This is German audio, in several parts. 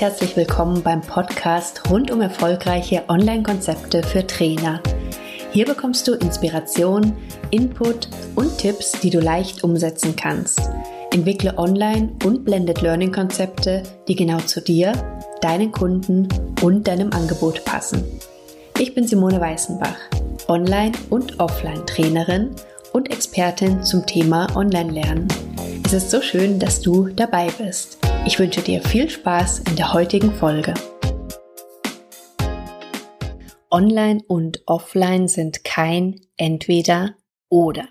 herzlich willkommen beim Podcast rund um erfolgreiche Online-Konzepte für Trainer. Hier bekommst du Inspiration, Input und Tipps, die du leicht umsetzen kannst. Entwickle Online- und Blended Learning-Konzepte, die genau zu dir, deinen Kunden und deinem Angebot passen. Ich bin Simone Weißenbach, Online- und Offline-Trainerin und Expertin zum Thema Online-Lernen. Es ist so schön, dass du dabei bist. Ich wünsche dir viel Spaß in der heutigen Folge. Online und Offline sind kein entweder oder.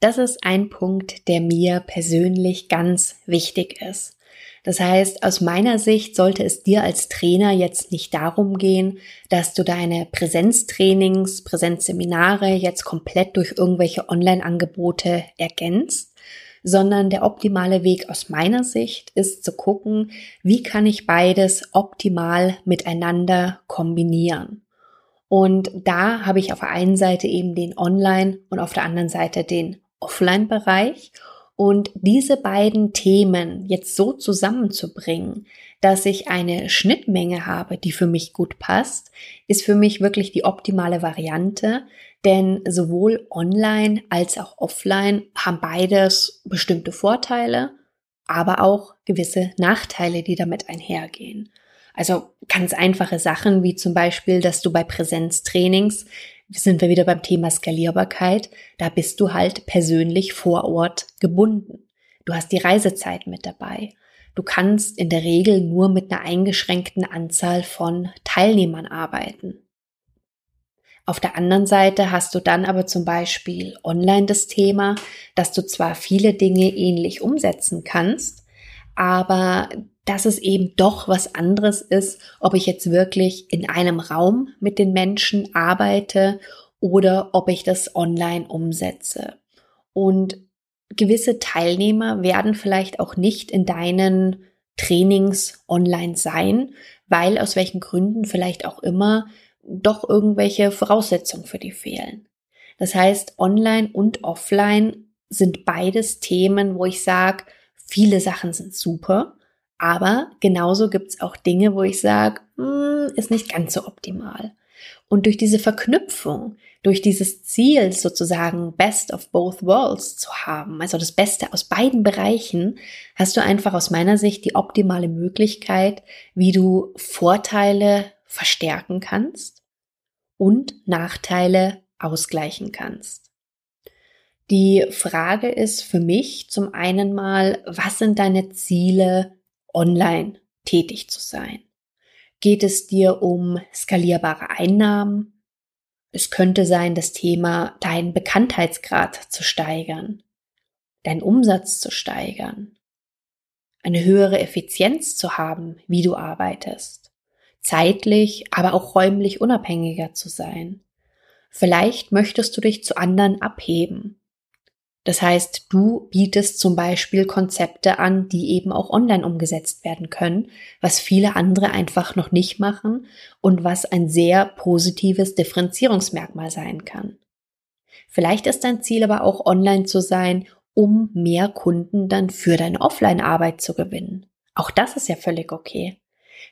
Das ist ein Punkt, der mir persönlich ganz wichtig ist. Das heißt, aus meiner Sicht sollte es dir als Trainer jetzt nicht darum gehen, dass du deine Präsenztrainings, Präsenzseminare jetzt komplett durch irgendwelche Online-Angebote ergänzt, sondern der optimale Weg aus meiner Sicht ist zu gucken, wie kann ich beides optimal miteinander kombinieren. Und da habe ich auf der einen Seite eben den Online- und auf der anderen Seite den Offline-Bereich. Und diese beiden Themen jetzt so zusammenzubringen, dass ich eine Schnittmenge habe, die für mich gut passt, ist für mich wirklich die optimale Variante, denn sowohl online als auch offline haben beides bestimmte Vorteile, aber auch gewisse Nachteile, die damit einhergehen. Also ganz einfache Sachen wie zum Beispiel, dass du bei Präsenztrainings, sind wir wieder beim Thema Skalierbarkeit, da bist du halt persönlich vor Ort gebunden. Du hast die Reisezeit mit dabei. Du kannst in der Regel nur mit einer eingeschränkten Anzahl von Teilnehmern arbeiten. Auf der anderen Seite hast du dann aber zum Beispiel online das Thema, dass du zwar viele Dinge ähnlich umsetzen kannst, aber dass es eben doch was anderes ist, ob ich jetzt wirklich in einem Raum mit den Menschen arbeite oder ob ich das online umsetze. Und gewisse Teilnehmer werden vielleicht auch nicht in deinen Trainings online sein, weil aus welchen Gründen vielleicht auch immer doch irgendwelche Voraussetzungen für die fehlen. Das heißt, online und offline sind beides Themen, wo ich sage, viele Sachen sind super, aber genauso gibt's auch Dinge, wo ich sage, hm, ist nicht ganz so optimal. Und durch diese Verknüpfung, durch dieses Ziel sozusagen Best of Both Worlds zu haben, also das Beste aus beiden Bereichen, hast du einfach aus meiner Sicht die optimale Möglichkeit, wie du Vorteile verstärken kannst und Nachteile ausgleichen kannst. Die Frage ist für mich zum einen mal, was sind deine Ziele, online tätig zu sein? Geht es dir um skalierbare Einnahmen? Es könnte sein, das Thema deinen Bekanntheitsgrad zu steigern, deinen Umsatz zu steigern, eine höhere Effizienz zu haben, wie du arbeitest zeitlich, aber auch räumlich unabhängiger zu sein. Vielleicht möchtest du dich zu anderen abheben. Das heißt, du bietest zum Beispiel Konzepte an, die eben auch online umgesetzt werden können, was viele andere einfach noch nicht machen und was ein sehr positives Differenzierungsmerkmal sein kann. Vielleicht ist dein Ziel aber auch online zu sein, um mehr Kunden dann für deine Offline-Arbeit zu gewinnen. Auch das ist ja völlig okay.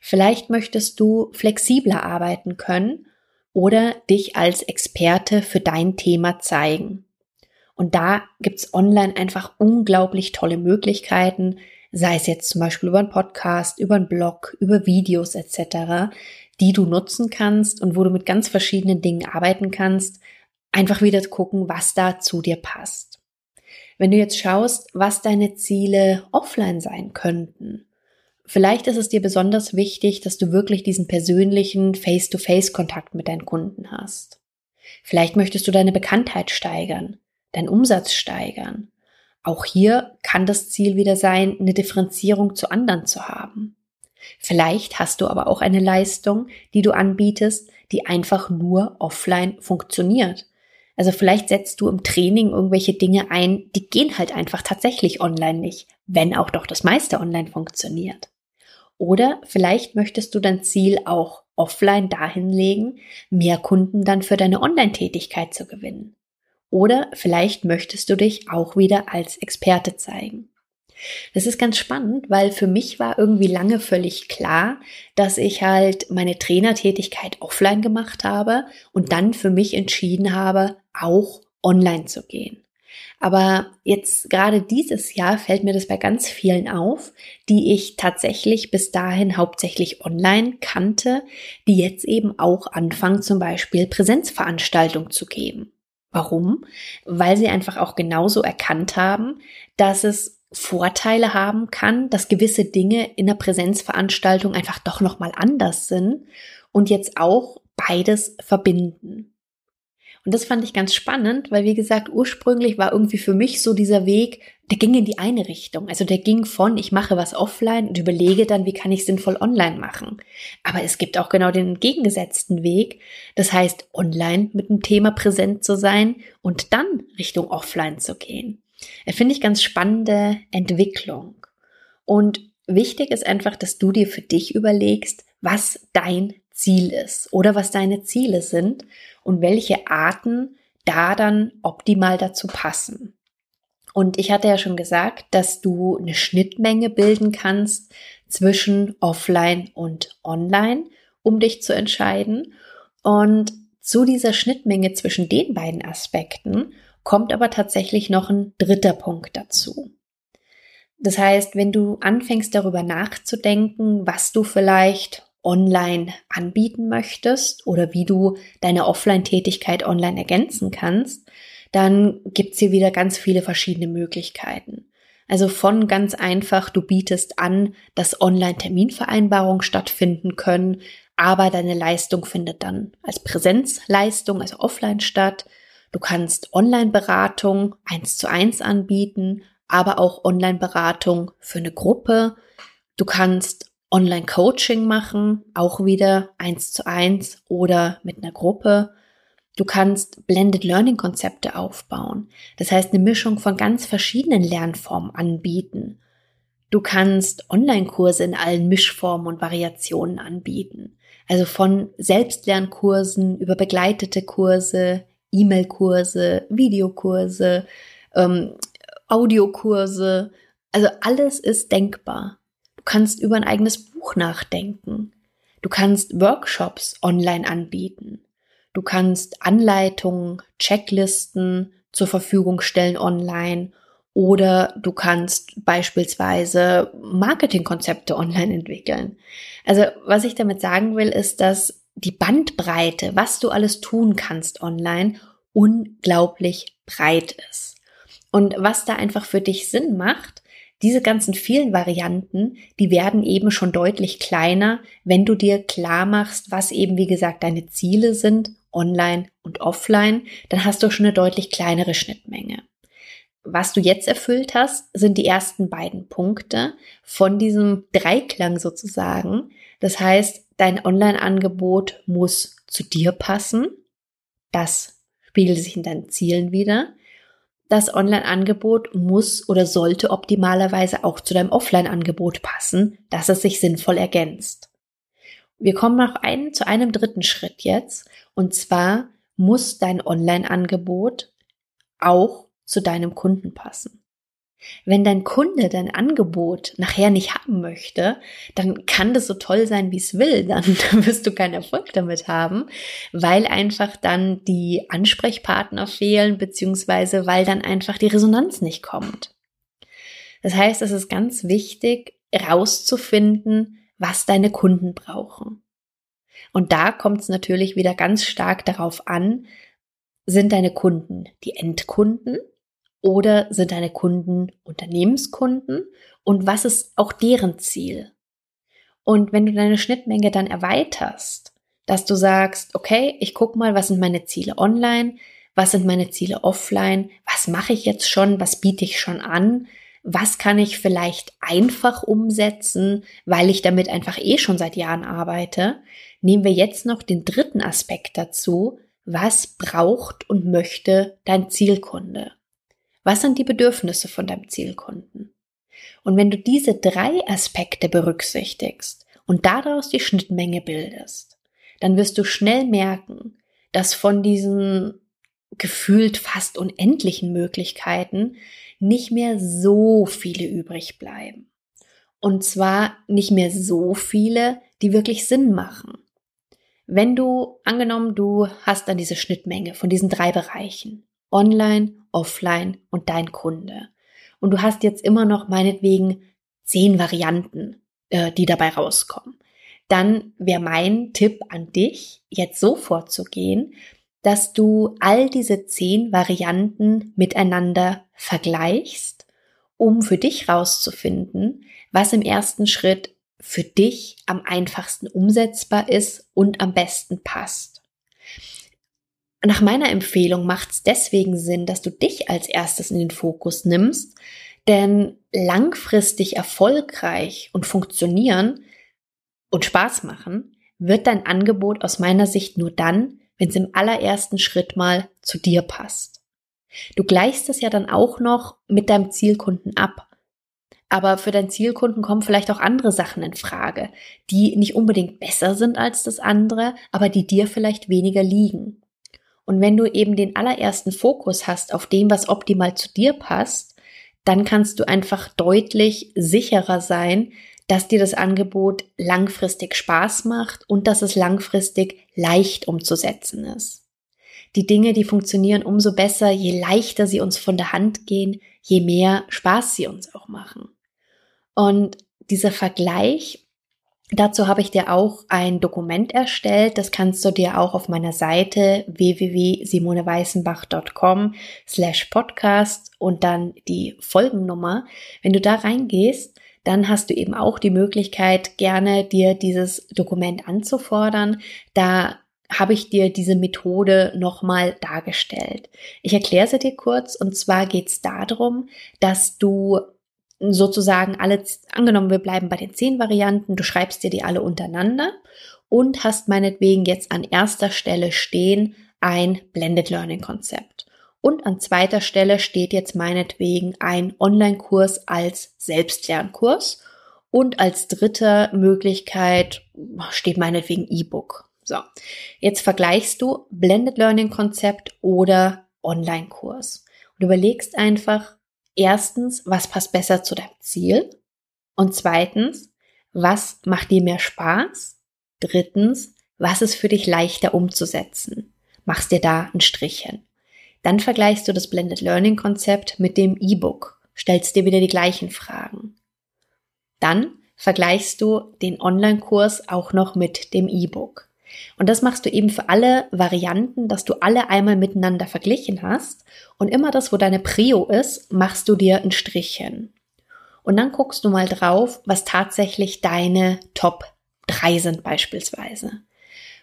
Vielleicht möchtest du flexibler arbeiten können oder dich als Experte für dein Thema zeigen. Und da gibt's online einfach unglaublich tolle Möglichkeiten, sei es jetzt zum Beispiel über einen Podcast, über einen Blog, über Videos etc., die du nutzen kannst und wo du mit ganz verschiedenen Dingen arbeiten kannst, einfach wieder gucken, was da zu dir passt. Wenn du jetzt schaust, was deine Ziele offline sein könnten, Vielleicht ist es dir besonders wichtig, dass du wirklich diesen persönlichen Face-to-Face-Kontakt mit deinen Kunden hast. Vielleicht möchtest du deine Bekanntheit steigern, deinen Umsatz steigern. Auch hier kann das Ziel wieder sein, eine Differenzierung zu anderen zu haben. Vielleicht hast du aber auch eine Leistung, die du anbietest, die einfach nur offline funktioniert. Also vielleicht setzt du im Training irgendwelche Dinge ein, die gehen halt einfach tatsächlich online nicht, wenn auch doch das meiste online funktioniert. Oder vielleicht möchtest du dein Ziel auch offline dahin legen, mehr Kunden dann für deine Online-Tätigkeit zu gewinnen. Oder vielleicht möchtest du dich auch wieder als Experte zeigen. Das ist ganz spannend, weil für mich war irgendwie lange völlig klar, dass ich halt meine Trainertätigkeit offline gemacht habe und dann für mich entschieden habe, auch online zu gehen. Aber jetzt gerade dieses Jahr fällt mir das bei ganz vielen auf, die ich tatsächlich bis dahin hauptsächlich online kannte, die jetzt eben auch anfangen, zum Beispiel Präsenzveranstaltungen zu geben. Warum? Weil sie einfach auch genauso erkannt haben, dass es Vorteile haben kann, dass gewisse Dinge in der Präsenzveranstaltung einfach doch nochmal anders sind und jetzt auch beides verbinden. Und das fand ich ganz spannend, weil wie gesagt, ursprünglich war irgendwie für mich so dieser Weg, der ging in die eine Richtung. Also der ging von, ich mache was offline und überlege dann, wie kann ich sinnvoll online machen. Aber es gibt auch genau den entgegengesetzten Weg. Das heißt, online mit dem Thema präsent zu sein und dann Richtung offline zu gehen. Finde ich ganz spannende Entwicklung. Und wichtig ist einfach, dass du dir für dich überlegst, was dein Ziel ist oder was deine Ziele sind und welche Arten da dann optimal dazu passen. Und ich hatte ja schon gesagt, dass du eine Schnittmenge bilden kannst zwischen offline und online, um dich zu entscheiden. Und zu dieser Schnittmenge zwischen den beiden Aspekten kommt aber tatsächlich noch ein dritter Punkt dazu. Das heißt, wenn du anfängst darüber nachzudenken, was du vielleicht online anbieten möchtest oder wie du deine Offline-Tätigkeit online ergänzen kannst, dann gibt's hier wieder ganz viele verschiedene Möglichkeiten. Also von ganz einfach, du bietest an, dass Online-Terminvereinbarungen stattfinden können, aber deine Leistung findet dann als Präsenzleistung, also offline statt. Du kannst Online-Beratung eins zu eins anbieten, aber auch Online-Beratung für eine Gruppe. Du kannst Online-Coaching machen, auch wieder eins zu eins oder mit einer Gruppe. Du kannst Blended Learning Konzepte aufbauen. Das heißt, eine Mischung von ganz verschiedenen Lernformen anbieten. Du kannst Online-Kurse in allen Mischformen und Variationen anbieten. Also von Selbstlernkursen über begleitete Kurse, E-Mail-Kurse, Videokurse, ähm, Audiokurse. Also alles ist denkbar. Du kannst über ein eigenes Buch nachdenken. Du kannst Workshops online anbieten. Du kannst Anleitungen, Checklisten zur Verfügung stellen online oder du kannst beispielsweise Marketingkonzepte online entwickeln. Also was ich damit sagen will, ist, dass die Bandbreite, was du alles tun kannst online, unglaublich breit ist. Und was da einfach für dich Sinn macht, diese ganzen vielen Varianten, die werden eben schon deutlich kleiner, wenn du dir klar machst, was eben, wie gesagt, deine Ziele sind, online und offline, dann hast du schon eine deutlich kleinere Schnittmenge. Was du jetzt erfüllt hast, sind die ersten beiden Punkte von diesem Dreiklang sozusagen. Das heißt, dein Online-Angebot muss zu dir passen. Das spiegelt sich in deinen Zielen wieder. Das Online-Angebot muss oder sollte optimalerweise auch zu deinem Offline-Angebot passen, dass es sich sinnvoll ergänzt. Wir kommen noch ein, zu einem dritten Schritt jetzt. Und zwar muss dein Online-Angebot auch zu deinem Kunden passen. Wenn dein Kunde dein Angebot nachher nicht haben möchte, dann kann das so toll sein, wie es will. Dann wirst du keinen Erfolg damit haben, weil einfach dann die Ansprechpartner fehlen, beziehungsweise weil dann einfach die Resonanz nicht kommt. Das heißt, es ist ganz wichtig, rauszufinden, was deine Kunden brauchen. Und da kommt es natürlich wieder ganz stark darauf an, sind deine Kunden die Endkunden oder sind deine Kunden Unternehmenskunden? Und was ist auch deren Ziel? Und wenn du deine Schnittmenge dann erweiterst, dass du sagst, okay, ich guck mal, was sind meine Ziele online, was sind meine Ziele offline, was mache ich jetzt schon, was biete ich schon an, was kann ich vielleicht einfach umsetzen, weil ich damit einfach eh schon seit Jahren arbeite, nehmen wir jetzt noch den dritten Aspekt dazu, was braucht und möchte dein Zielkunde? Was sind die Bedürfnisse von deinem Zielkunden? Und wenn du diese drei Aspekte berücksichtigst und daraus die Schnittmenge bildest, dann wirst du schnell merken, dass von diesen gefühlt fast unendlichen Möglichkeiten nicht mehr so viele übrig bleiben. Und zwar nicht mehr so viele, die wirklich Sinn machen. Wenn du, angenommen, du hast dann diese Schnittmenge von diesen drei Bereichen, online, offline und dein Kunde. Und du hast jetzt immer noch meinetwegen zehn Varianten, äh, die dabei rauskommen. Dann wäre mein Tipp an dich, jetzt so vorzugehen, dass du all diese zehn Varianten miteinander vergleichst, um für dich rauszufinden, was im ersten Schritt für dich am einfachsten umsetzbar ist und am besten passt. Nach meiner Empfehlung macht es deswegen Sinn, dass du dich als erstes in den Fokus nimmst, denn langfristig erfolgreich und funktionieren und Spaß machen wird dein Angebot aus meiner Sicht nur dann, wenn es im allerersten Schritt mal zu dir passt. Du gleichst es ja dann auch noch mit deinem Zielkunden ab. Aber für deinen Zielkunden kommen vielleicht auch andere Sachen in Frage, die nicht unbedingt besser sind als das andere, aber die dir vielleicht weniger liegen. Und wenn du eben den allerersten Fokus hast auf dem, was optimal zu dir passt, dann kannst du einfach deutlich sicherer sein, dass dir das Angebot langfristig Spaß macht und dass es langfristig leicht umzusetzen ist. Die Dinge, die funktionieren umso besser, je leichter sie uns von der Hand gehen, je mehr Spaß sie uns auch machen. Und dieser Vergleich, dazu habe ich dir auch ein Dokument erstellt. Das kannst du dir auch auf meiner Seite www.simoneweißenbach.com slash podcast und dann die Folgennummer. Wenn du da reingehst, dann hast du eben auch die Möglichkeit, gerne dir dieses Dokument anzufordern. Da habe ich dir diese Methode nochmal dargestellt. Ich erkläre sie dir kurz und zwar geht es darum, dass du sozusagen alle, angenommen wir bleiben bei den zehn Varianten, du schreibst dir die alle untereinander und hast meinetwegen jetzt an erster Stelle stehen ein Blended Learning Konzept. Und an zweiter Stelle steht jetzt meinetwegen ein Online-Kurs als Selbstlernkurs. Und als dritte Möglichkeit steht meinetwegen E-Book. So, jetzt vergleichst du Blended Learning Konzept oder Online-Kurs und überlegst einfach, erstens, was passt besser zu deinem Ziel? Und zweitens, was macht dir mehr Spaß? Drittens, was ist für dich leichter umzusetzen? Machst dir da einen Strich hin. Dann vergleichst du das Blended Learning Konzept mit dem E-Book, stellst dir wieder die gleichen Fragen. Dann vergleichst du den Online-Kurs auch noch mit dem E-Book. Und das machst du eben für alle Varianten, dass du alle einmal miteinander verglichen hast und immer das, wo deine Prio ist, machst du dir ein Strichchen. Und dann guckst du mal drauf, was tatsächlich deine Top 3 sind beispielsweise.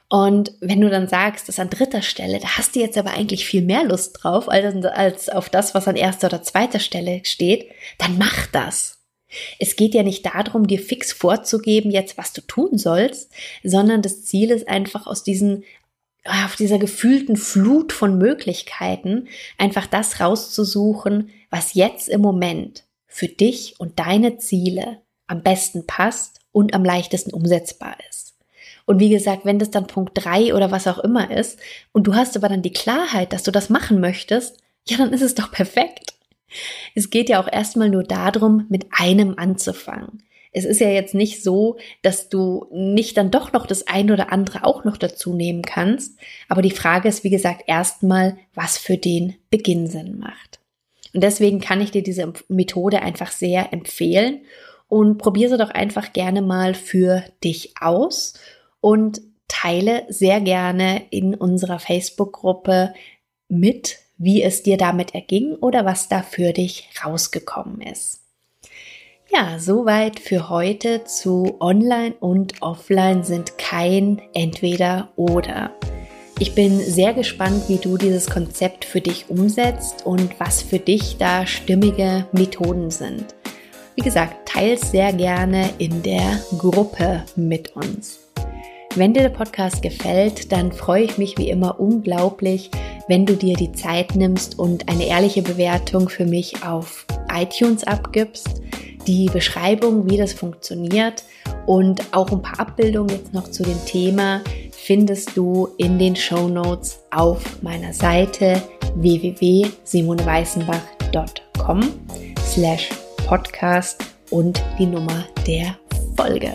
Und wenn du dann sagst, dass an dritter Stelle, da hast du jetzt aber eigentlich viel mehr Lust drauf, als auf das, was an erster oder zweiter Stelle steht, dann mach das. Es geht ja nicht darum, dir fix vorzugeben, jetzt was du tun sollst, sondern das Ziel ist einfach aus diesen auf dieser gefühlten Flut von Möglichkeiten einfach das rauszusuchen, was jetzt im Moment für dich und deine Ziele am besten passt und am leichtesten umsetzbar ist. Und wie gesagt, wenn das dann Punkt drei oder was auch immer ist und du hast aber dann die Klarheit, dass du das machen möchtest, ja, dann ist es doch perfekt. Es geht ja auch erstmal nur darum, mit einem anzufangen. Es ist ja jetzt nicht so, dass du nicht dann doch noch das eine oder andere auch noch dazu nehmen kannst. Aber die Frage ist, wie gesagt, erstmal, was für den Beginn Sinn macht. Und deswegen kann ich dir diese Methode einfach sehr empfehlen und probiere sie doch einfach gerne mal für dich aus und teile sehr gerne in unserer Facebook-Gruppe mit, wie es dir damit erging oder was da für dich rausgekommen ist. Ja, soweit für heute zu Online und Offline sind kein Entweder oder. Ich bin sehr gespannt, wie du dieses Konzept für dich umsetzt und was für dich da stimmige Methoden sind. Wie gesagt, teile sehr gerne in der Gruppe mit uns. Wenn dir der Podcast gefällt, dann freue ich mich wie immer unglaublich, wenn du dir die Zeit nimmst und eine ehrliche Bewertung für mich auf iTunes abgibst. Die Beschreibung, wie das funktioniert und auch ein paar Abbildungen jetzt noch zu dem Thema findest du in den Show Notes auf meiner Seite www.simoneweißenbach.com. slash podcast und die Nummer der Folge.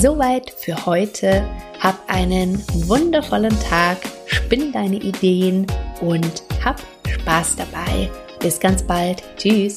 Soweit für heute. Hab einen wundervollen Tag, spinn deine Ideen und hab Spaß dabei. Bis ganz bald. Tschüss.